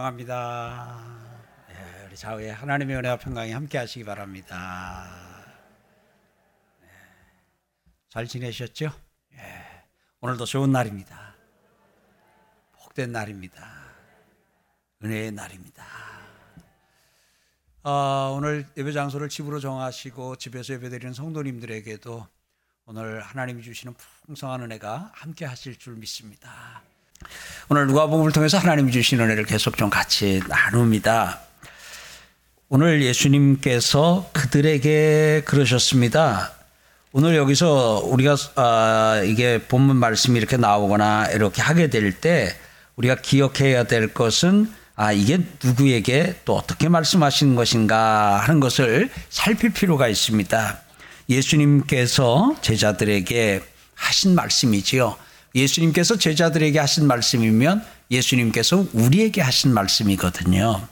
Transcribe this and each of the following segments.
사랑합니다. 예, 우리 좌우에 하나님의 은혜와 평강이 함께 하시기 바랍니다. 예, 잘 지내셨죠? 예, 오늘도 좋은 날입니다. 복된 날입니다. 은혜의 날입니다. 어, 오늘 예배 장소를 집으로 정하시고 집에서 예배드리는 성도님들에게도 오늘 하나님이 주시는 풍성한 은혜가 함께 하실 줄 믿습니다. 오늘 누가복음을 통해서 하나님이 주신 은혜를 계속 좀 같이 나눕니다. 오늘 예수님께서 그들에게 그러셨습니다. 오늘 여기서 우리가 아, 이게 본문 말씀이 이렇게 나오거나 이렇게 하게 될 때 우리가 기억해야 될 것은 아 이게 누구에게 또 어떻게 말씀하시는 것인가 하는 것을 살필 필요가 있습니다. 예수님께서 제자들에게 하신 말씀이지요. 예수님께서 제자들에게 하신 말씀이면 예수님께서 우리에게 하신 말씀이거든요.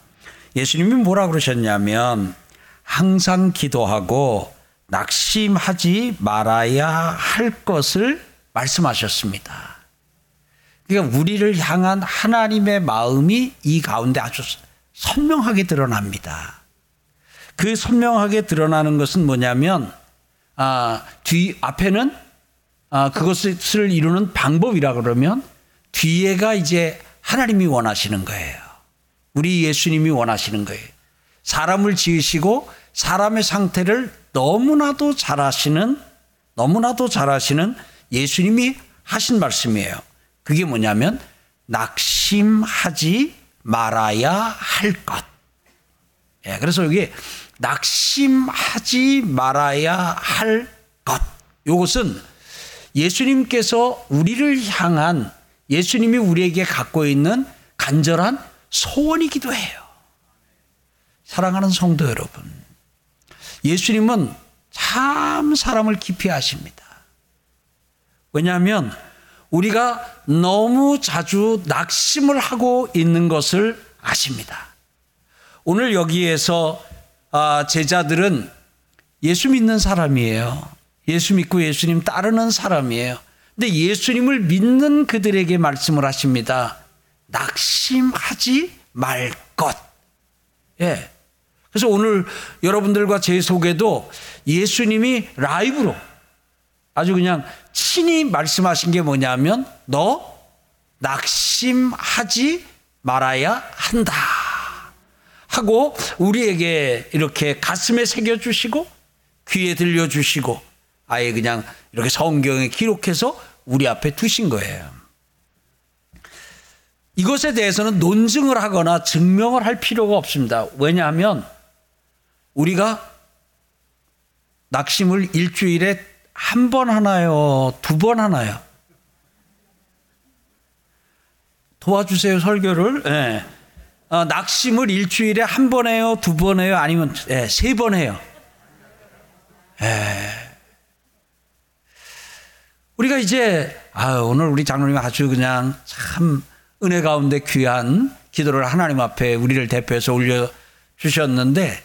예수님이 뭐라 그러셨냐면 항상 기도하고 낙심하지 말아야 할 것을 말씀하셨습니다. 그러니까 우리를 향한 하나님의 마음이 이 가운데 아주 선명하게 드러납니다. 그 선명하게 드러나는 것은 뭐냐면 아, 뒤 앞에는 아, 그것을 이루는 방법이라 그러면 뒤에가 이제 하나님이 원하시는 거예요. 우리 예수님이 원하시는 거예요. 사람을 지으시고 사람의 상태를 너무나도 잘 아시는 너무나도 잘 아시는 예수님이 하신 말씀이에요. 그게 뭐냐면 낙심하지 말아야 할 것. 예, 그래서 여기 낙심하지 말아야 할 것. 이것은 예수님께서 우리를 향한 예수님이 우리에게 갖고 있는 간절한 소원이기도 해요. 사랑하는 성도 여러분. 예수님은 참 사람을 깊이 아십니다. 왜냐하면 우리가 너무 자주 낙심을 하고 있는 것을 아십니다. 오늘 여기에서 아, 제자들은 예수 믿는 사람이에요. 예수 믿고 예수님 따르는 사람이에요. 근데 예수님을 믿는 그들에게 말씀을 하십니다. 낙심하지 말 것. 예. 그래서 오늘 여러분들과 제 속에도 예수님이 라이브로 아주 그냥 친히 말씀하신 게 뭐냐면 너 낙심하지 말아야 한다. 하고 우리에게 이렇게 가슴에 새겨주시고 귀에 들려주시고 아예 그냥 이렇게 성경에 기록해서 우리 앞에 두신 거예요. 이것에 대해서는 논증을 하거나 증명을 할 필요가 없습니다. 왜냐하면 우리가 낙심을 일주일에 한 번 하나요? 두 번 하나요? 도와주세요, 설교를. 네. 어, 낙심을 일주일에 한 번 해요? 두 번 해요? 아니면 네, 세번 해요? 네. 우리가 이제 아, 오늘 우리 장로님 아주 그냥 참 은혜 가운데 귀한 기도를 하나님 앞에 우리를 대표해서 올려 주셨는데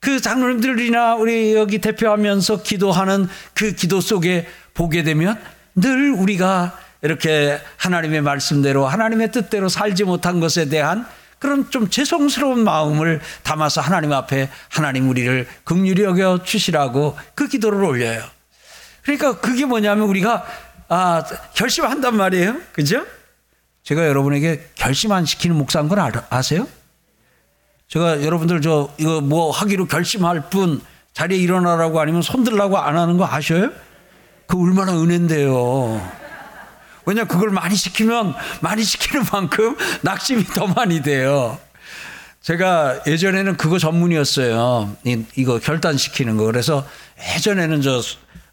그 장로님들이나 우리 여기 대표하면서 기도하는 그 기도 속에 보게 되면 늘 우리가 이렇게 하나님의 말씀대로 하나님의 뜻대로 살지 못한 것에 대한 그런 좀 죄송스러운 마음을 담아서 하나님 앞에 하나님 우리를 긍휼히 여겨 주시라고 그 기도를 올려요. 그러니까 그게 뭐냐면 우리가 아, 결심한단 말이에요. 그죠? 제가 여러분에게 결심 안 시키는 목사인 걸 아세요? 제가 여러분들 저 이거 뭐 하기로 결심할 뿐 자리에 일어나라고 아니면 손들라고 안 하는 거 아셔요? 그 얼마나 은혜인데요. 왜냐 그걸 많이 시키면 많이 시키는 만큼 낙심이 더 많이 돼요. 제가 예전에는 그거 전문이었어요. 이, 거 결단시키는 거. 그래서 예전에는 저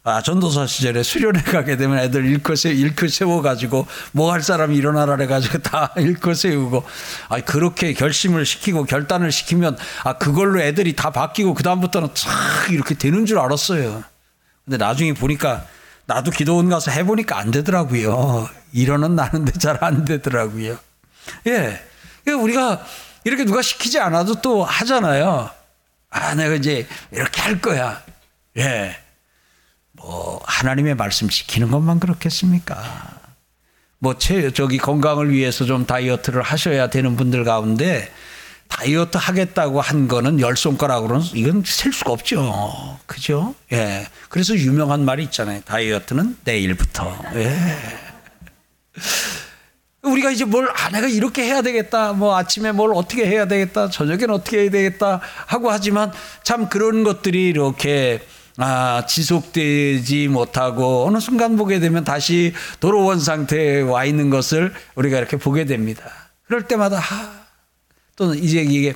아, 전도사 시절에 수련회 가게 되면 애들 일거 세, 일거 세워가지고 뭐 할 사람이 일어나라 그래가지고 다 일거 세우고 아, 그렇게 결심을 시키고 결단을 시키면 아, 그걸로 애들이 다 바뀌고 그 다음부터는 쫙 이렇게 되는 줄 알았어요. 근데 나중에 보니까 나도 기도원 가서 해보니까 안 되더라고요. 이러는 나는데 잘 안 되더라고요. 예. 그러니까 우리가 이렇게 누가 시키지 않아도 또 하잖아요. 아, 내가 이제 이렇게 할 거야. 예. 뭐 하나님의 말씀 지키는 것만 그렇겠습니까? 뭐, 체, 저기 건강을 위해서 좀 다이어트를 하셔야 되는 분들 가운데 다이어트 하겠다고 한 거는 열 손가락으로는 이건 셀 수가 없죠. 그죠? 예. 그래서 유명한 말이 있잖아요. 다이어트는 내일부터. 예. 우리가 이제 뭘, 아, 내가 이렇게 해야 되겠다. 뭐 아침에 뭘 어떻게 해야 되겠다. 저녁에는 어떻게 해야 되겠다. 하고 하지만 참 그런 것들이 이렇게 아, 지속되지 못하고 어느 순간 보게 되면 다시 도로원 상태에 와 있는 것을 우리가 이렇게 보게 됩니다. 그럴 때마다 아, 또는 이제 이게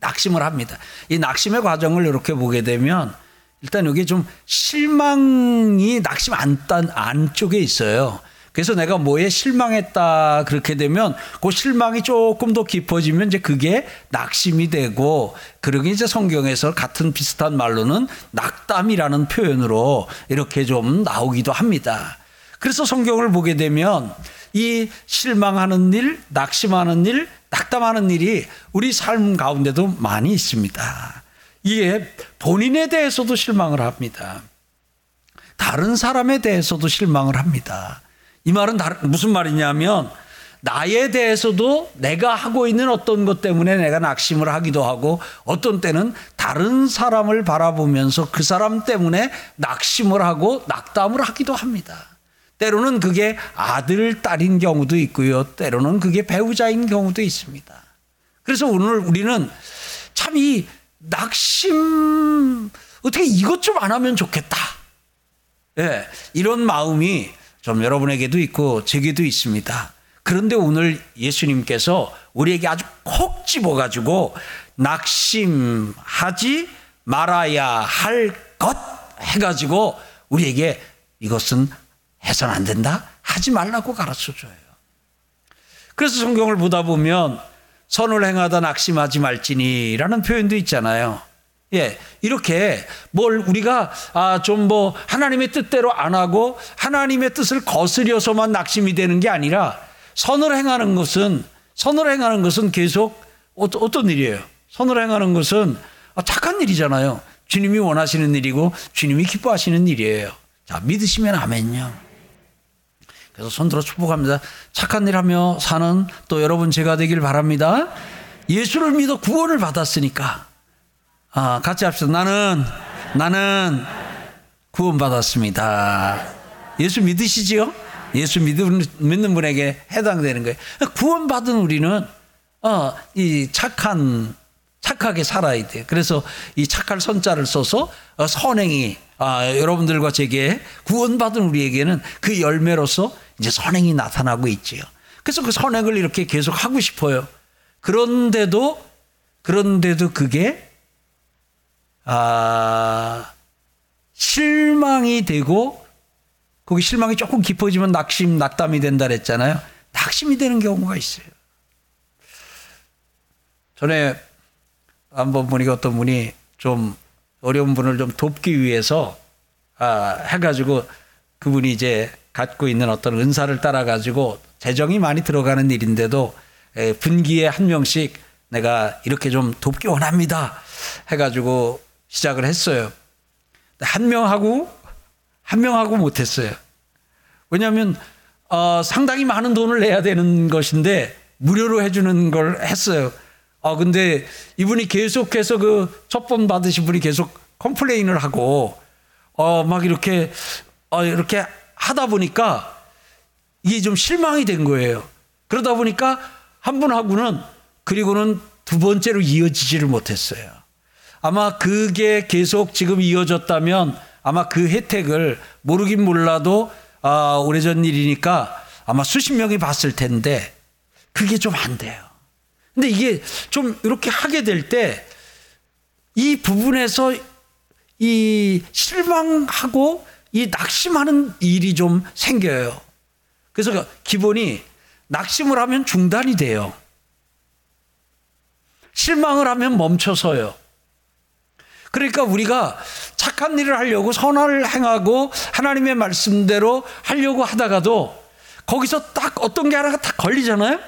낙심을 합니다. 이 낙심의 과정을 이렇게 보게 되면 일단 여기 좀 실망이 낙심 안단 안쪽에 있어요. 그래서 내가 뭐에 실망했다 그렇게 되면 그 실망이 조금 더 깊어지면 이제 그게 낙심이 되고 그러게 이제 성경에서 같은 비슷한 말로는 낙담이라는 표현으로 이렇게 좀 나오기도 합니다. 그래서 성경을 보게 되면 이 실망하는 일, 낙심하는 일, 낙담하는 일이 우리 삶 가운데도 많이 있습니다. 이게 본인에 대해서도 실망을 합니다. 다른 사람에 대해서도 실망을 합니다. 이 말은 무슨 말이냐면 나에 대해서도 내가 하고 있는 어떤 것 때문에 내가 낙심을 하기도 하고 어떤 때는 다른 사람을 바라보면서 그 사람 때문에 낙심을 하고 낙담을 하기도 합니다. 때로는 그게 아들, 딸인 경우도 있고요. 때로는 그게 배우자인 경우도 있습니다. 그래서 오늘 우리는 참 이 낙심, 어떻게 이것 좀 안 하면 좋겠다. 예, 이런 마음이 좀 여러분에게도 있고 제게도 있습니다. 그런데 오늘 예수님께서 우리에게 아주 콕 집어가지고 낙심하지 말아야 할 것 해가지고 우리에게 이것은 해서는 안 된다? 하지 말라고 가르쳐 줘요. 그래서 성경을 보다 보면 선을 행하다 낙심하지 말지니라는 표현도 있잖아요. 예, 이렇게 뭘 우리가 아, 좀 뭐 하나님의 뜻대로 안 하고 하나님의 뜻을 거스려서만 낙심이 되는 게 아니라 선을 행하는 것은 선을 행하는 것은 계속 어떤 일이에요? 선을 행하는 것은 아, 착한 일이잖아요. 주님이 원하시는 일이고 주님이 기뻐하시는 일이에요. 자, 믿으시면 아멘요. 그래서 손들어 축복합니다. 착한 일 하며 사는 또 여러분 제가 되길 바랍니다. 예수를 믿어 구원을 받았으니까 아, 같이 합시다. 나는, 나는 구원받았습니다. 예수 믿으시지요? 예수 믿는, 분에게 해당되는 거예요. 구원받은 우리는, 어, 이 착한, 착하게 살아야 돼요. 그래서 이 착할 선자를 써서 어, 선행이, 아, 여러분들과 제게 구원받은 우리에게는 그 열매로서 이제 선행이 나타나고 있지요. 그래서 그 선행을 이렇게 계속 하고 싶어요. 그런데도, 그런데도 그게 아, 실망이 되고 거기 실망이 조금 깊어지면 낙심, 낙담이 된다 그랬잖아요. 낙심이 되는 경우가 있어요. 전에 한번 보니까 어떤 분이 좀 어려운 분을 좀 돕기 위해서 아, 해가지고 그분이 이제 갖고 있는 어떤 은사를 따라가지고 재정이 많이 들어가는 일인데도 분기에 한 명씩 내가 이렇게 좀 돕기 원합니다. 해가지고 시작을 했어요. 한 명하고 한 명하고 못했어요. 왜냐하면 어, 상당히 많은 돈을 내야 되는 것인데 무료로 해주는 걸 했어요. 아 근데 이분이 계속해서 그 첫번 받으신 분이 계속 컴플레인을 하고 어 막 이렇게 어 이렇게 하다 보니까 이게 좀 실망이 된 거예요. 그러다 보니까 한 분하고는 그리고는 두 번째로 이어지지를 못했어요. 아마 그게 계속 지금 이어졌다면 아마 그 혜택을 모르긴 몰라도 아, 오래전 일이니까 아마 수십 명이 봤을 텐데 그게 좀 안 돼요. 근데 이게 좀 이렇게 하게 될 때 이 부분에서 이 실망하고 이 낙심하는 일이 좀 생겨요. 그래서 기본이 낙심을 하면 중단이 돼요. 실망을 하면 멈춰서요. 그러니까 우리가 착한 일을 하려고 선을 행하고 하나님의 말씀대로 하려고 하다가도 거기서 딱 어떤 게 하나가 딱 걸리잖아요?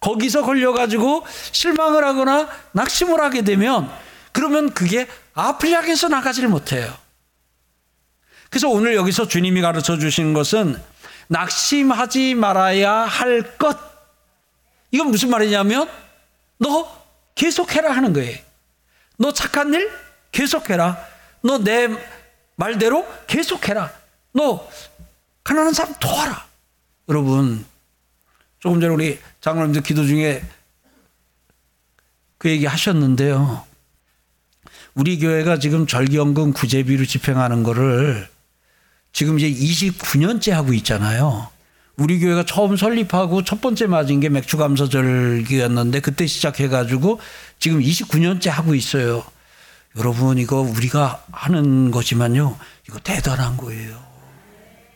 거기서 걸려가지고 실망을 하거나 낙심을 하게 되면 그러면 그게 앞을 향해서 나가지를 못해요. 그래서 오늘 여기서 주님이 가르쳐 주시는 것은 낙심하지 말아야 할 것. 이건 무슨 말이냐면 너 계속해라 하는 거예요. 너 착한 일 계속해라. 너 내 말대로 계속해라. 너 가난한 사람 도와라. 여러분 조금 전에 우리 장로님들 기도 중에 그 얘기 하셨는데요. 우리 교회가 지금 절기연금 구제비로 집행하는 거를 지금 이제 29년째 하고 있잖아요. 우리 교회가 처음 설립하고 첫 번째 맞은 게 맥주감사절기였는데 그때 시작해가지고 지금 29년째 하고 있어요. 여러분 이거 우리가 하는 거지만요. 이거 대단한 거예요.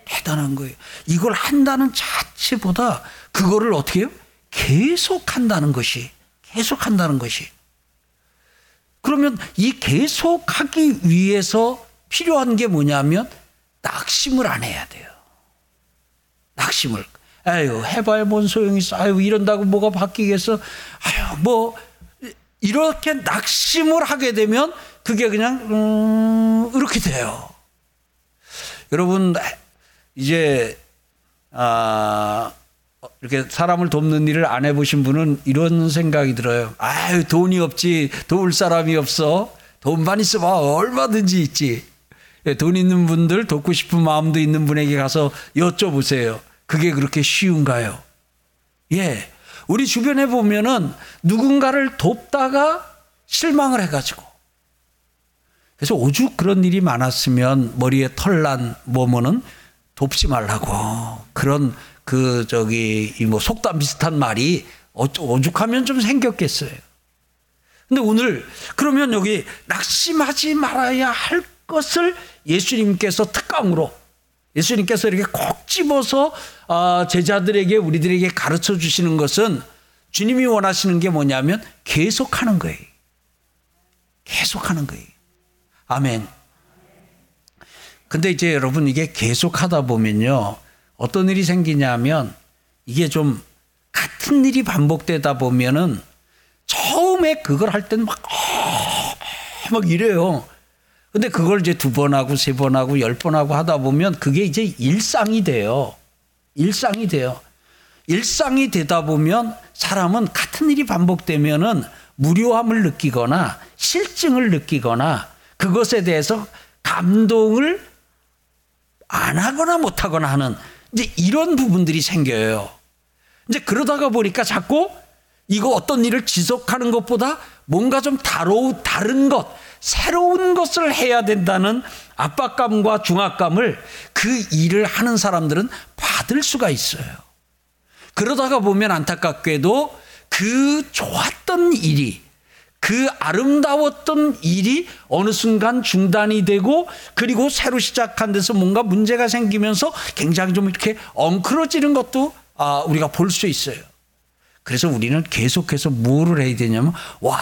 대단한 거예요. 이걸 한다는 자체보다 그거를 어떻게 해요? 계속 한다는 것이 계속 한다는 것이 그러면 이 계속하기 위해서 필요한 게 뭐냐면 낙심을 안 해야 돼요. 낙심을. 아유, 해봐야 뭔 소용이 있어. 아유, 이런다고 뭐가 바뀌겠어. 아유, 뭐, 이렇게 낙심을 하게 되면 그게 그냥, 음, 이렇게 돼요. 여러분, 이제, 아, 이렇게 사람을 돕는 일을 안 해보신 분은 이런 생각이 들어요. 아유, 돈이 없지. 도울 사람이 없어. 돈만 있어봐. 얼마든지 있지. 예, 돈 있는 분들, 돕고 싶은 마음도 있는 분에게 가서 여쭤보세요. 그게 그렇게 쉬운가요? 예. 우리 주변에 보면은 누군가를 돕다가 실망을 해가지고. 그래서 오죽 그런 일이 많았으면 머리에 털난 뭐뭐는 돕지 말라고. 그런 그 저기 이뭐 속담 비슷한 말이 오죽하면 좀 생겼겠어요. 근데 오늘 그러면 여기 낙심하지 말아야 할 것을 예수님께서 특강으로 예수님께서 이렇게 콕 집어서 아, 제자들에게 우리들에게 가르쳐 주시는 것은 주님이 원하시는 게 뭐냐면 계속하는 거예요. 계속하는 거예요. 아멘. 근데 이제 여러분 이게 계속하다 보면요. 어떤 일이 생기냐면 이게 좀 같은 일이 반복되다 보면은 처음에 그걸 할 때는 막, 막 이래요. 근데 그걸 이제 두 번 하고 세 번 하고 열 번 하고 하다 보면 그게 이제 일상이 돼요. 일상이 돼요. 일상이 되다 보면 사람은 같은 일이 반복되면은 무료함을 느끼거나 실증을 느끼거나 그것에 대해서 감동을 안 하거나 못 하거나 하는 이제 이런 부분들이 생겨요. 이제 그러다가 보니까 자꾸 이거 어떤 일을 지속하는 것보다 뭔가 좀 다로, 다른 것, 새로운 것을 해야 된다는 압박감과 중압감을 그 일을 하는 사람들은 받을 수가 있어요. 그러다가 보면 안타깝게도 그 좋았던 일이 그 아름다웠던 일이 어느 순간 중단이 되고 그리고 새로 시작한 데서 뭔가 문제가 생기면서 굉장히 좀 이렇게 엉클어지는 것도 아, 우리가 볼 수 있어요. 그래서 우리는 계속해서 뭐를 해야 되냐면 와,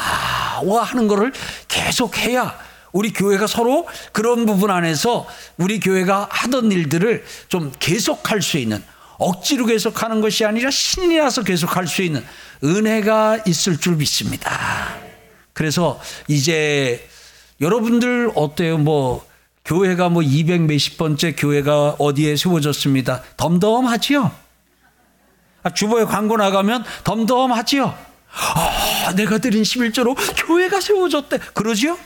와 하는 거를 계속 해야 우리 교회가 서로 그런 부분 안에서 우리 교회가 하던 일들을 좀 계속할 수 있는 억지로 계속하는 것이 아니라 신이라서 계속할 수 있는 은혜가 있을 줄 믿습니다. 그래서 이제 여러분들 어때요? 뭐 교회가 뭐 200 몇십 번째 교회가 어디에 세워졌습니다. 덤덤하지요? 아, 주보에 광고 나가면 덤덤하지요? 아, 내가 드린 11조로 교회가 세워졌대. 그러지요?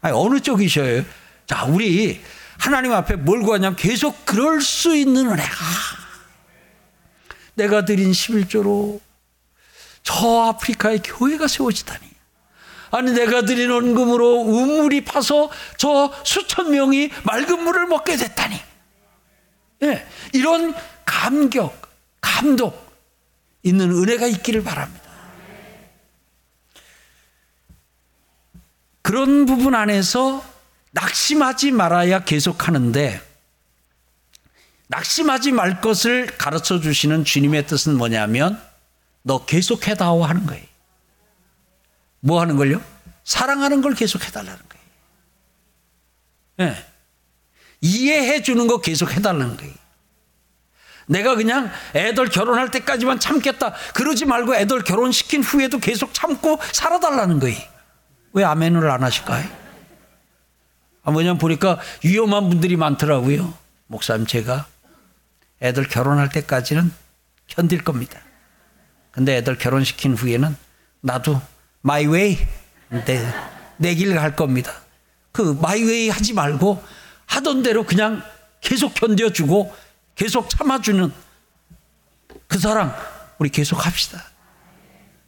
아니, 어느 쪽이셔요? 자, 우리 하나님 앞에 뭘 구하냐면 계속 그럴 수 있는 은혜가 내가 드린 11조로 저 아프리카에 교회가 세워지다니. 아니 내가 드린 원금으로 우물이 파서 저 수천 명이 맑은 물을 먹게 됐다니. 예, 이런 감격, 감동 있는 은혜가 있기를 바랍니다. 그런 부분 안에서 낙심하지 말아야 계속 하는데 낙심하지 말 것을 가르쳐 주시는 주님의 뜻은 뭐냐면 너 계속해다오 하는 거예요. 뭐 하는 걸요? 사랑하는 걸 계속해달라는 거예요. 네. 이해해 주는 거 계속해달라는 거예요. 내가 그냥 애들 결혼할 때까지만 참겠다. 그러지 말고 애들 결혼시킨 후에도 계속 참고 살아달라는 거예요. 왜 아멘을 안 하실까요? 아, 뭐냐면 보니까 위험한 분들이 많더라고요. 목사님 제가 애들 결혼할 때까지는 견딜 겁니다. 근데 애들 결혼시킨 후에는 나도 my way 내 길 갈 겁니다. 그 my way 하지 말고 하던 대로 그냥 계속 견뎌주고 계속 참아주는 그 사랑 우리 계속 합시다.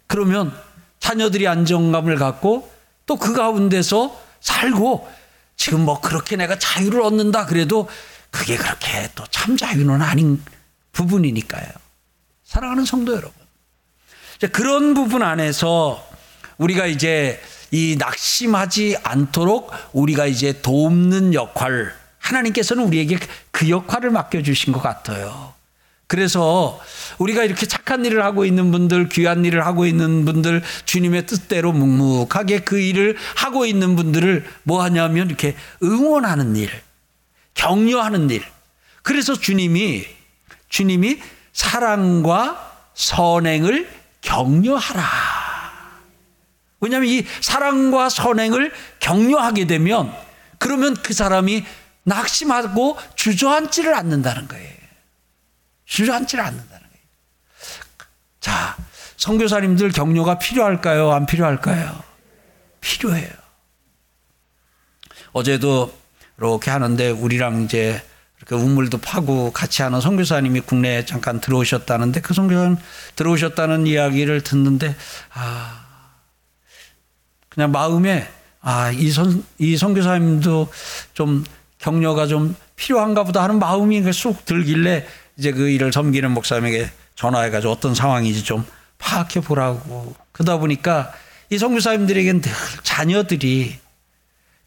그러면 자녀들이 안정감을 갖고 또 그 가운데서 살고 지금 뭐 그렇게 내가 자유를 얻는다 그래도 그게 그렇게 또 참 자유는 아닌 부분이니까요. 사랑하는 성도 여러분. 그런 부분 안에서 우리가 이제 이 낙심하지 않도록 우리가 이제 돕는 역할, 하나님께서는 우리에게 그 역할을 맡겨주신 것 같아요. 그래서 우리가 이렇게 착한 일을 하고 있는 분들, 귀한 일을 하고 있는 분들, 주님의 뜻대로 묵묵하게 그 일을 하고 있는 분들을 뭐 하냐면 이렇게 응원하는 일, 격려하는 일. 그래서 주님이, 주님이 사랑과 선행을 격려하라. 왜냐하면 이 사랑과 선행을 격려하게 되면 그러면 그 사람이 낙심하고 주저앉지를 않는다는 거예요. 주저앉지를 않는다는 거예요. 자, 선교사님들 격려가 필요할까요? 안 필요할까요? 필요해요. 어제도 이렇게 하는데 우리랑 이제 이렇게 우물도 파고 같이 하는 선교사님이 국내에 잠깐 들어오셨다는데 그 선교사님 들어오셨다는 이야기를 듣는데 아 그냥 마음에 아이 선이 선교사님도 좀 격려가 좀 필요한가 보다 하는 마음이 쑥 들길래 이제 그 일을 섬기는 목사님에게 전화해가지고 어떤 상황인지 좀 파악해 보라고. 그러다 보니까 이 선교사님들에게는 늘 자녀들이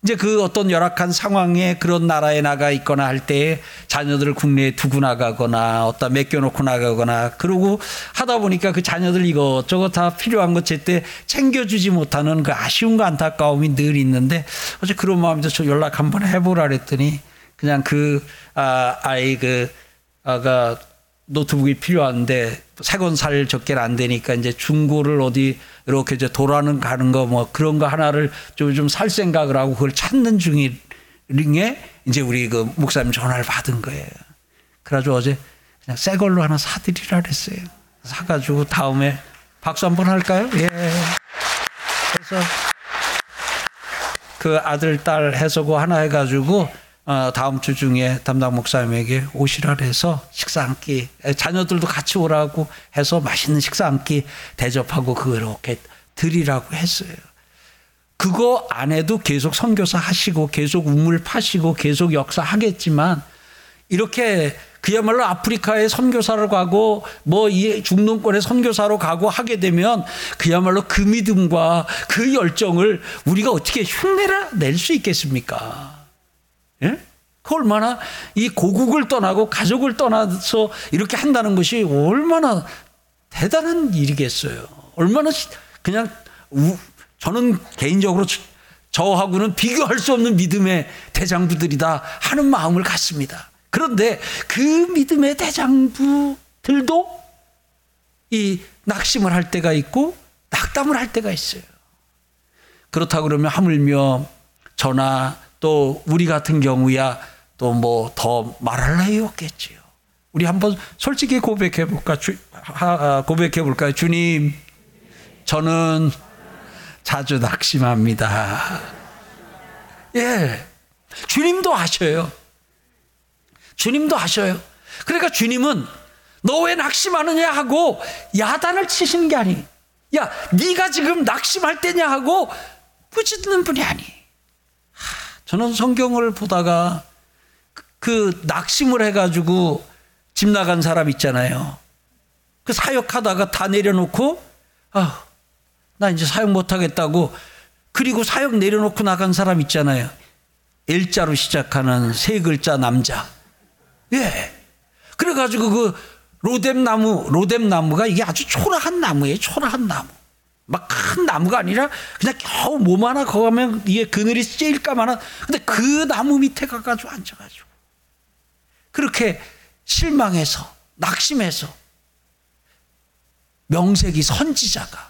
이제 그 어떤 열악한 상황에 그런 나라에 나가 있거나 할 때에 자녀들을 국내에 두고 나가거나 어디다 맡겨놓고 나가거나 그러고 하다 보니까 그 자녀들 이것저것 다 필요한 것 제때 챙겨주지 못하는 그 아쉬움과 안타까움이 늘 있는데 어제 그런 마음에서 저 연락 한번 해보라 그랬더니 그냥 그 아, 아이 그 아가 노트북이 필요한데 세 권 살 적게는 안 되니까 이제 중고를 어디 이렇게 이제 돌아는 가는 거 뭐 그런 거 하나를 좀 좀 살 생각을 하고 그걸 찾는 중에 이제 우리 그 목사님 전화를 받은 거예요. 그래가지고 어제 그냥 새 걸로 하나 사드리라 그랬어요. 사가지고 다음에 박수 한번 할까요? 예. 그래서 그 아들 딸 해서고 하나 해가지고 어, 다음 주 중에 담당 목사님에게 오시라 해서 식사 한 끼, 자녀들도 같이 오라고 해서 맛있는 식사 한 끼 대접하고 그렇게 드리라고 했어요. 그거 안 해도 계속 선교사 하시고 계속 우물 파시고 계속 역사 하겠지만 이렇게 그야말로 아프리카에 선교사를 가고 뭐 이 중동권에 선교사로 가고 하게 되면 그야말로 그 믿음과 그 열정을 우리가 어떻게 흉내라 낼수 있겠습니까? 얼마나 이 고국을 떠나고 가족을 떠나서 이렇게 한다는 것이 얼마나 대단한 일이겠어요. 얼마나 그냥 우, 저는 개인적으로 저하고는 비교할 수 없는 믿음의 대장부들이다 하는 마음을 갖습니다. 그런데 그 믿음의 대장부들도 이 낙심을 할 때가 있고 낙담을 할 때가 있어요. 그렇다 그러면 하물며 저나 또 우리 같은 경우야 또 뭐 더 말할 나위 없겠지요. 우리 한번 솔직히 고백해 볼까? 아, 고백해 볼까요? 주님, 저는 자주 낙심합니다. 예. 주님도 아셔요. 주님도 아셔요. 그러니까 주님은 너 왜 낙심하느냐 하고 야단을 치시는 게 아니. 야, 네가 지금 낙심할 때냐 하고 뿌짖는 분이 아니. 저는 성경을 보다가 그 낙심을 해가지고 집 나간 사람 있잖아요. 그 사역하다가 다 내려놓고, 아, 나 이제 사역 못하겠다고, 그리고 사역 내려놓고 나간 사람 있잖아요. 일자로 시작하는 세 글자 남자. 예. 그래가지고 그 로뎀 나무, 로뎀 나무가 이게 아주 초라한 나무예요. 초라한 나무. 막 큰 나무가 아니라 그냥 겨우 몸 하나 거가면 이게 그늘이 쬐일까 마나 근데 그 나무 밑에 가가지고 앉아가지고 그렇게 실망해서 낙심해서 명색이 선지자가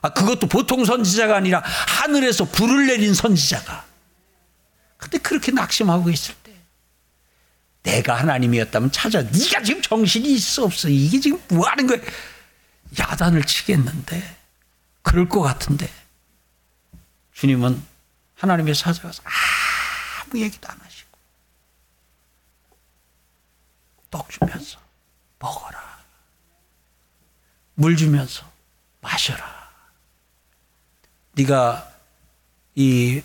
아 그것도 보통 선지자가 아니라 하늘에서 불을 내린 선지자가 근데 그렇게 낙심하고 있을 때 내가 하나님이었다면 찾아. 네가 지금 정신이 있어 없어. 이게 지금 뭐 하는 거야? 야단을 치겠는데 그럴 것 같은데 주님은 하나님의 사자가서 아무 얘기도 안 하시고 떡 주면서 먹어라. 물 주면서 마셔라. 네가 이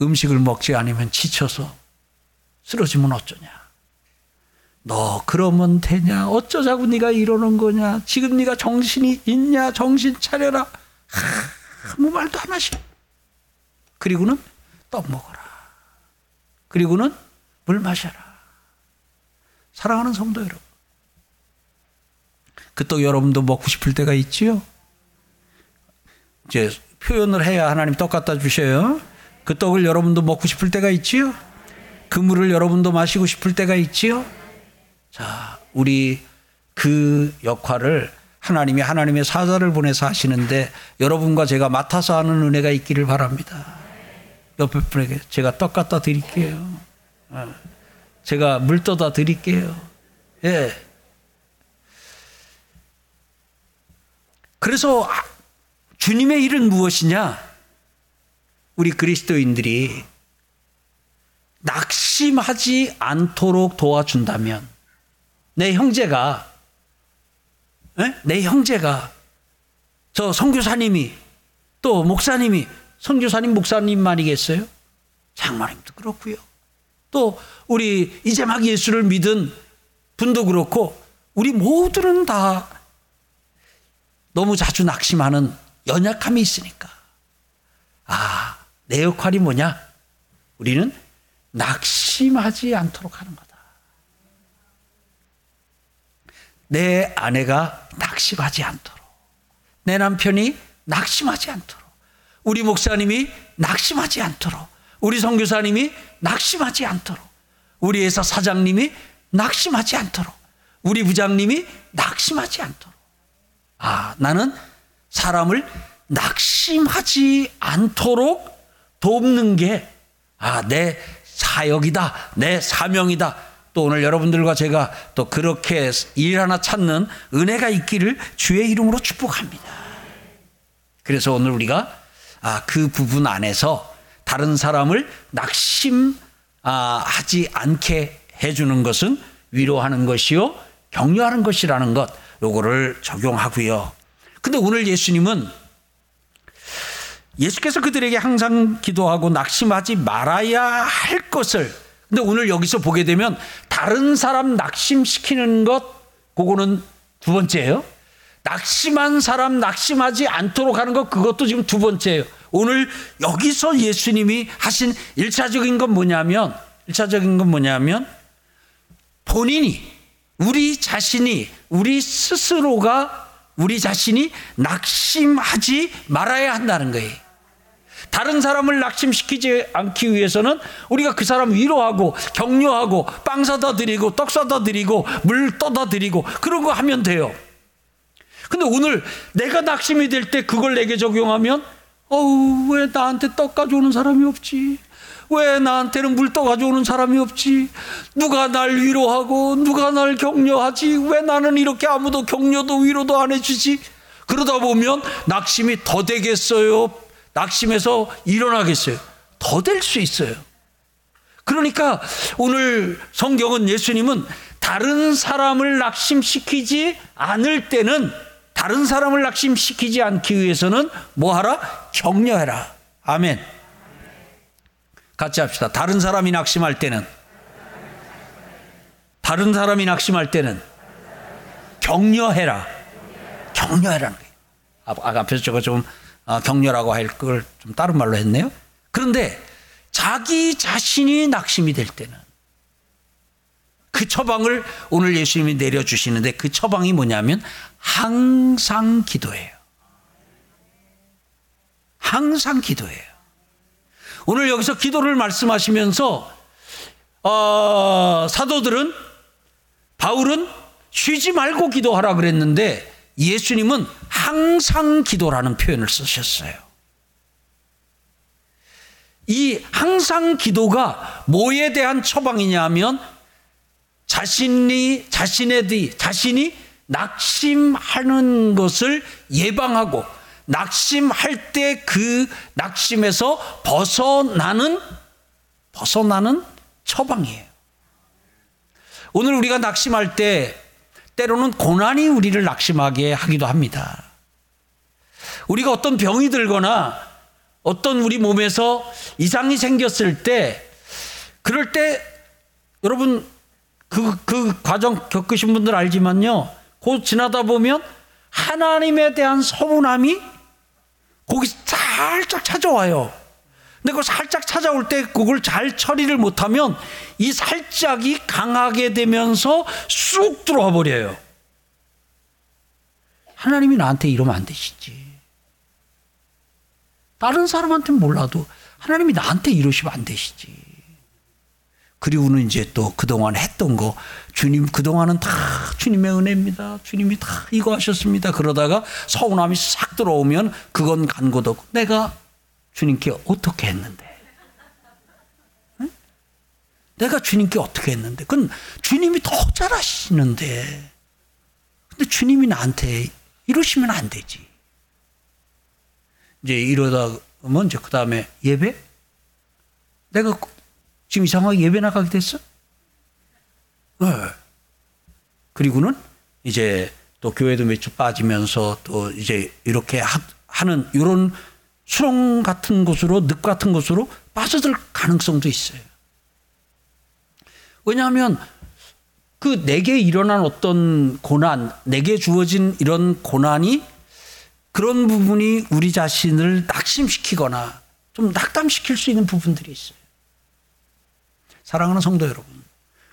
음식을 먹지 않으면 지쳐서 쓰러지면 어쩌냐? 너 그러면 되냐? 어쩌자고 네가 이러는 거냐? 지금 네가 정신이 있냐? 정신 차려라. 아무 말도 안 하시. 그리고는 떡 먹어라. 그리고는 물 마셔라. 사랑하는 성도 여러분. 그떡 여러분도 먹고 싶을 때가 있지요? 이제 표현을 해야 하나님 떡 갖다 주셔요. 그 떡을 여러분도 먹고 싶을 때가 있지요? 그 물을 여러분도 마시고 싶을 때가 있지요? 자, 우리 그 역할을 하나님이 하나님의 사자를 보내서 하시는데 여러분과 제가 맡아서 하는 은혜가 있기를 바랍니다. 옆에 분에게 제가 떡 갖다 드릴게요. 어. 제가 물 떠다 드릴게요. 예. 그래서 주님의 일은 무엇이냐? 우리 그리스도인들이 낙심하지 않도록 도와준다면 내 형제가 에? 내 형제가 저 선교사님이 또 목사님이 선교사님 목사님만이겠어요? 장로님도 그렇고요. 또 우리 이제 막 예수를 믿은 분도 그렇고 우리 모두는 다 너무 자주 낙심하는 연약함이 있으니까 아, 내 역할이 뭐냐? 우리는 낙심하지 않도록 하는 거다. 내 아내가 낙심하지 않도록. 내 남편이 낙심하지 않도록. 우리 목사님이 낙심하지 않도록. 우리 선교사님이 낙심하지 않도록. 우리 회사 사장님이 낙심하지 않도록. 우리 부장님이 낙심하지 않도록. 아, 나는 사람을 낙심하지 않도록 돕는 게, 아, 내 사역이다. 내 사명이다. 또 오늘 여러분들과 제가 또 그렇게 일 하나 찾는 은혜가 있기를 주의 이름으로 축복합니다. 그래서 오늘 우리가 아, 그 부분 안에서 다른 사람을 낙심하지 아, 않게 해주는 것은 위로하는 것이요, 격려하는 것이라는 것, 요거를 적용하고요. 근데 오늘 예수님은 예수께서 그들에게 항상 기도하고 낙심하지 말아야 할 것을 근데 오늘 여기서 보게 되면 다른 사람 낙심시키는 것, 그거는 두 번째예요. 낙심한 사람 낙심하지 않도록 하는 것, 그것도 지금 두 번째예요. 오늘 여기서 예수님이 하신 일차적인건 뭐냐면, 일차적인건 뭐냐면, 본인이, 우리 자신이, 우리 스스로가 우리 자신이 낙심하지 말아야 한다는 거예요. 다른 사람을 낙심시키지 않기 위해서는 우리가 그 사람 위로하고 격려하고 빵 사다 드리고 떡 사다 드리고 물 떠다 드리고 그런 거 하면 돼요. 근데 오늘 내가 낙심이 될 때 그걸 내게 적용하면 어우 왜 나한테 떡 가져오는 사람이 없지? 왜 나한테는 물 떠 가져오는 사람이 없지? 누가 날 위로하고 누가 날 격려하지? 왜 나는 이렇게 아무도 격려도 위로도 안 해주지? 그러다 보면 낙심이 더 되겠어요? 낙심해서 일어나겠어요? 더 될 수 있어요. 그러니까 오늘 성경은 예수님은 다른 사람을 낙심시키지 않을 때는 다른 사람을 낙심시키지 않기 위해서는 뭐 하라? 격려해라. 아멘. 같이 합시다. 다른 사람이 낙심할 때는 다른 사람이 낙심할 때는 격려해라. 격려해라는 거예요. 아, 앞에서 저거 좀 아, 격려라고 할 걸 좀 다른 말로 했네요. 그런데 자기 자신이 낙심이 될 때는 그 처방을 오늘 예수님이 내려주시는데 그 처방이 뭐냐면 항상 기도해요. 항상 기도해요. 오늘 여기서 기도를 말씀하시면서 어, 사도들은 바울은 쉬지 말고 기도하라 그랬는데 예수님은 항상 기도라는 표현을 쓰셨어요. 이 항상 기도가 뭐에 대한 처방이냐면 자신이 자신의 뒤 자신이 낙심하는 것을 예방하고 낙심할 때 그 낙심에서 벗어나는 벗어나는 처방이에요. 오늘 우리가 낙심할 때 때로는 고난이 우리를 낙심하게 하기도 합니다. 우리가 어떤 병이 들거나 어떤 우리 몸에서 이상이 생겼을 때 그럴 때 여러분 그, 그 과정 겪으신 분들 알지만요. 곧 지나다 보면 하나님에 대한 서운함이 거기 살짝 찾아와요. 근데 그 살짝 찾아올 때 그걸 잘 처리를 못하면 이 살짝이 강하게 되면서 쑥 들어와 버려요. 하나님이 나한테 이러면 안 되시지. 다른 사람한테는 몰라도 하나님이 나한테 이러시면 안 되시지. 그리고는 이제 또 그동안 했던 거 주님 그동안은 다 주님의 은혜입니다. 주님이 다 이거 하셨습니다. 그러다가 서운함이 싹 들어오면 그건 간고도 내가 주님께 어떻게 했는데? 응? 내가 주님께 어떻게 했는데? 그건 주님이 더 잘하시는데. 근데 주님이 나한테 이러시면 안 되지. 이제 이러다 보면 이제 그 다음에 예배? 내가 지금 이상하게 예배 나가게 됐어? 네. 그리고는 이제 또 교회도 몇 주 빠지면서 또 이제 이렇게 하, 는 이런 수렁 같은 곳으로 늪 같은 곳으로 빠져들 가능성도 있어요. 왜냐하면 그 내게 일어난 어떤 고난, 내게 주어진 이런 고난이 그런 부분이 우리 자신을 낙심시키거나 좀 낙담시킬 수 있는 부분들이 있어요. 사랑하는 성도 여러분.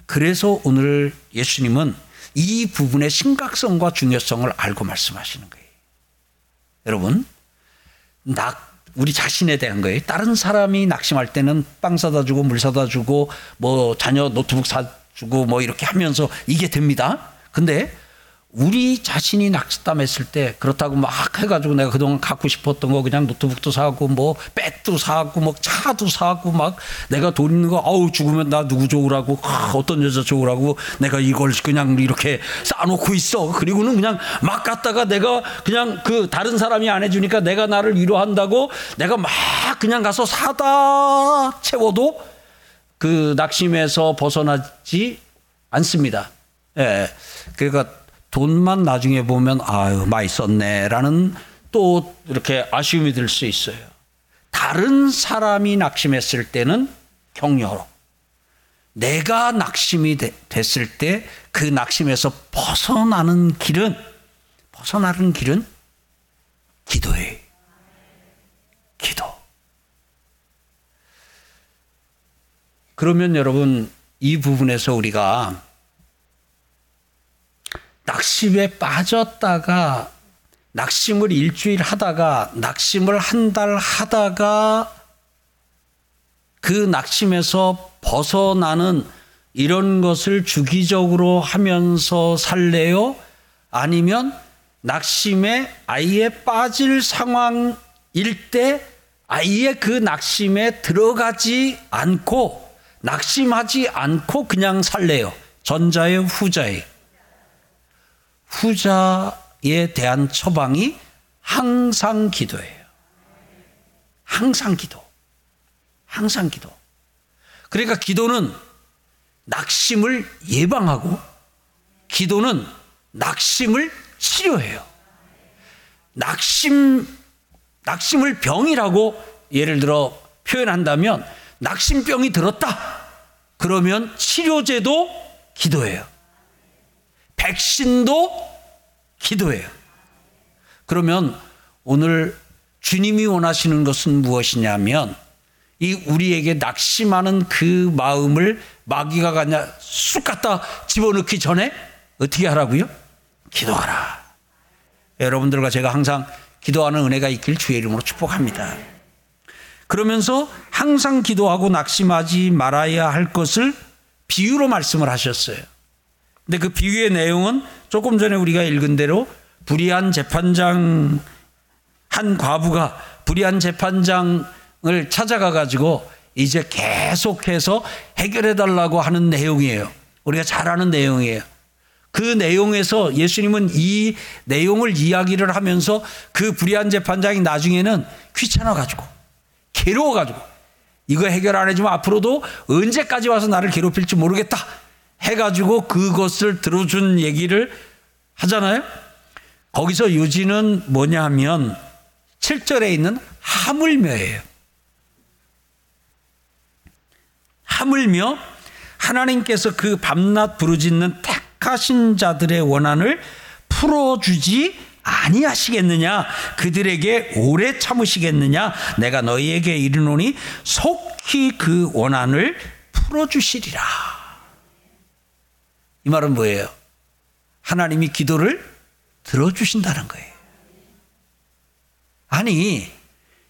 그래서 오늘 예수님은 이 부분의 심각성과 중요성을 알고 말씀하시는 거예요. 여러분, 낙, 우리 자신에 대한 거예요. 다른 사람이 낙심할 때는 빵 사다 주고 물 사다 주고 뭐 자녀 노트북 사 주고 뭐 이렇게 하면서 이게 됩니다. 근데 우리 자신이 낙담했을 때 그렇다고 막 해가지고 내가 그동안 갖고 싶었던 거 그냥 노트북도 사고 뭐 백도 사고 뭐 차도 사고 막 내가 돈 있는 거 아우 죽으면 나 누구 좋으라고 아, 어떤 여자 좋으라고 내가 이걸 그냥 이렇게 쌓아놓고 있어 그리고는 그냥 막 갔다가 내가 그냥 그 다른 사람이 안 해주니까 내가 나를 위로한다고 내가 막 그냥 가서 사다 채워도 그 낙심에서 벗어나지 않습니다. 예. 그러니까 돈만 나중에 보면 아유 많이 썼네라는 또 이렇게 아쉬움이 들 수 있어요. 다른 사람이 낙심했을 때는 격려로 내가 낙심이 되, 됐을 때 그 낙심에서 벗어나는 길은 벗어나는 길은 기도예요. 기도. 그러면 여러분 이 부분에서 우리가 낙심에 빠졌다가 낙심을 일주일 하다가 낙심을 한 달 하다가 그 낙심에서 벗어나는 이런 것을 주기적으로 하면서 살래요? 아니면 낙심에 아예 빠질 상황일 때 아예 그 낙심에 들어가지 않고 낙심하지 않고 그냥 살래요? 전자의 후자의 후자에 대한 처방이 항상 기도예요. 항상 기도. 항상 기도. 그러니까 기도는 낙심을 예방하고 기도는 낙심을 치료해요. 낙심, 낙심을 병이라고 예를 들어 표현한다면 낙심병이 들었다. 그러면 치료제도 기도예요. 백신도 기도예요. 그러면 오늘 주님이 원하시는 것은 무엇이냐면 이 우리에게 낙심하는 그 마음을 마귀가 그냥 쑥 갖다 집어넣기 전에 어떻게 하라고요? 기도하라. 여러분들과 제가 항상 기도하는 은혜가 있길 주의 이름으로 축복합니다. 그러면서 항상 기도하고 낙심하지 말아야 할 것을 비유로 말씀을 하셨어요. 근데 그 비유의 내용은 조금 전에 우리가 읽은 대로 불의한 재판장 한 과부가 불의한 재판장을 찾아가 가지고 이제 계속해서 해결해 달라고 하는 내용이에요. 우리가 잘 아는 내용이에요. 그 내용에서 예수님은 이 내용을 이야기를 하면서 그 불의한 재판장이 나중에는 귀찮아 가지고, 괴로워 가지고, 이거 해결 안 해주면 앞으로도 언제까지 와서 나를 괴롭힐지 모르겠다. 해가지고 그것을 들어준 얘기를 하잖아요. 거기서 요지는 뭐냐 하면 7절에 있는 하물며예요. 하물며 하나님께서 그 밤낮 부르짖는 택하신 자들의 원한을 풀어주지 아니하시겠느냐 그들에게 오래 참으시겠느냐 내가 너희에게 이르노니 속히 그 원한을 풀어주시리라 이 말은 뭐예요? 하나님이 기도를 들어주신다는 거예요. 아니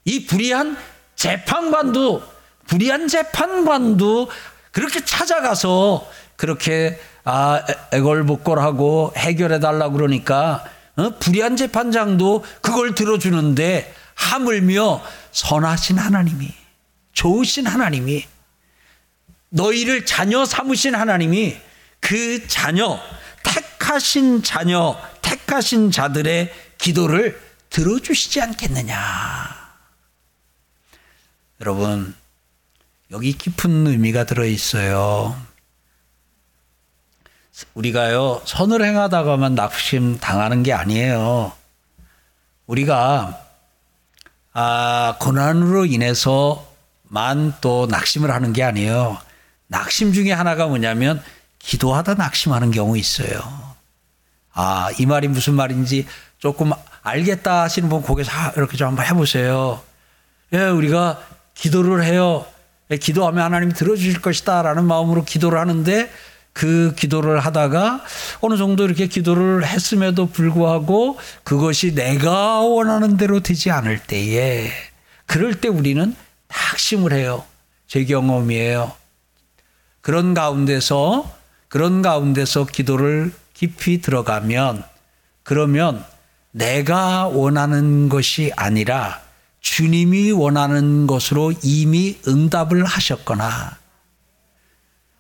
이 불의한 재판관도 불의한 재판관도 그렇게 찾아가서 그렇게 아 애걸복걸하고 해결해 달라 그러니까 어? 불의한 재판장도 그걸 들어주는데 하물며 선하신 하나님이 좋으신 하나님이 너희를 자녀 삼으신 하나님이 그 자녀 택하신 자녀 택하신 자들의 기도를 들어주시지 않겠느냐. 여러분 여기 깊은 의미가 들어 있어요. 우리가요, 선을 행하다가만 낙심 당하는 게 아니에요. 우리가, 아, 고난으로 인해서만 또 낙심을 하는 게 아니에요. 낙심 중에 하나가 뭐냐면, 기도하다 낙심하는 경우 있어요. 아, 이 말이 무슨 말인지 조금 알겠다 하시는 분 거기서 이렇게 좀 한번 해보세요. 예, 우리가 기도를 해요. 예, 기도하면 하나님이 들어주실 것이다 라는 마음으로 기도를 하는데 그 기도를 하다가 어느 정도 이렇게 기도를 했음에도 불구하고 그것이 내가 원하는 대로 되지 않을 때에 그럴 때 우리는 낙심을 해요. 제 경험이에요. 그런 가운데서 그런 가운데서 기도를 깊이 들어가면 그러면 내가 원하는 것이 아니라 주님이 원하는 것으로 이미 응답을 하셨거나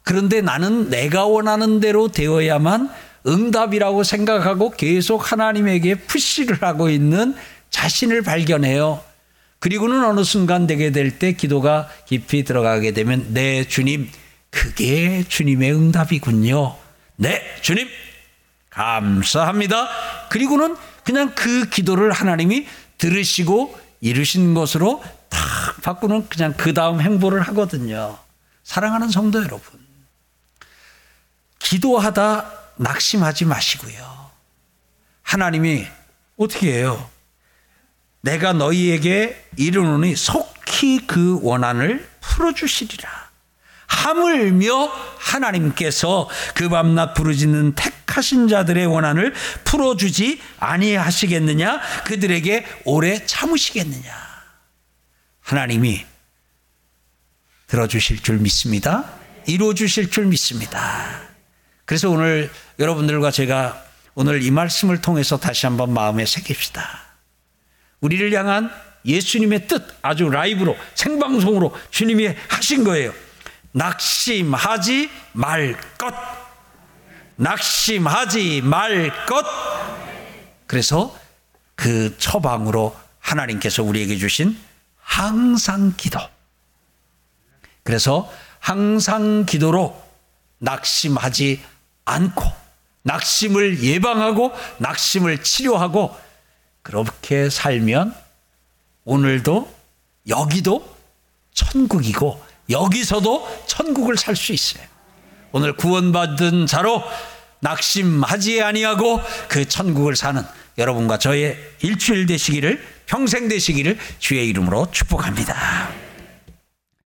그런데 나는 내가 원하는 대로 되어야만 응답이라고 생각하고 계속 하나님에게 푸시를 하고 있는 자신을 발견해요. 그리고는 어느 순간 되게 될 때 기도가 깊이 들어가게 되면 네 주님 그게 주님의 응답이군요. 네 주님 감사합니다. 그리고는 그냥 그 기도를 하나님이 들으시고 이루신 것으로 탁 바꾸는 그냥 그 다음 행보를 하거든요. 사랑하는 성도 여러분. 기도하다 낙심하지 마시고요. 하나님이 어떻게 해요? 내가 너희에게 이르노니 속히 그 원한을 풀어주시리라. 하물며 하나님께서 그 밤낮 부르짖는 택하신 자들의 원한을 풀어주지 아니하시겠느냐? 그들에게 오래 참으시겠느냐? 하나님이 들어주실 줄 믿습니다. 이루어주실 줄 믿습니다. 그래서 오늘 여러분들과 제가 오늘 이 말씀을 통해서 다시 한번 마음에 새깁시다. 우리를 향한 예수님의 뜻 아주 라이브로 생방송으로 주님이 하신 거예요. 낙심하지 말 것. 낙심하지 말 것. 그래서 그 처방으로 하나님께서 우리에게 주신 항상 기도. 그래서 항상 기도로 낙심하지 않고 낙심을 예방하고 낙심을 치료하고 그렇게 살면 오늘도 여기도 천국이고 여기서도 천국을 살 수 있어요. 오늘 구원받은 자로 낙심하지 아니하고 그 천국을 사는 여러분과 저의 일주일 되시기를 평생 되시기를 주의 이름으로 축복합니다.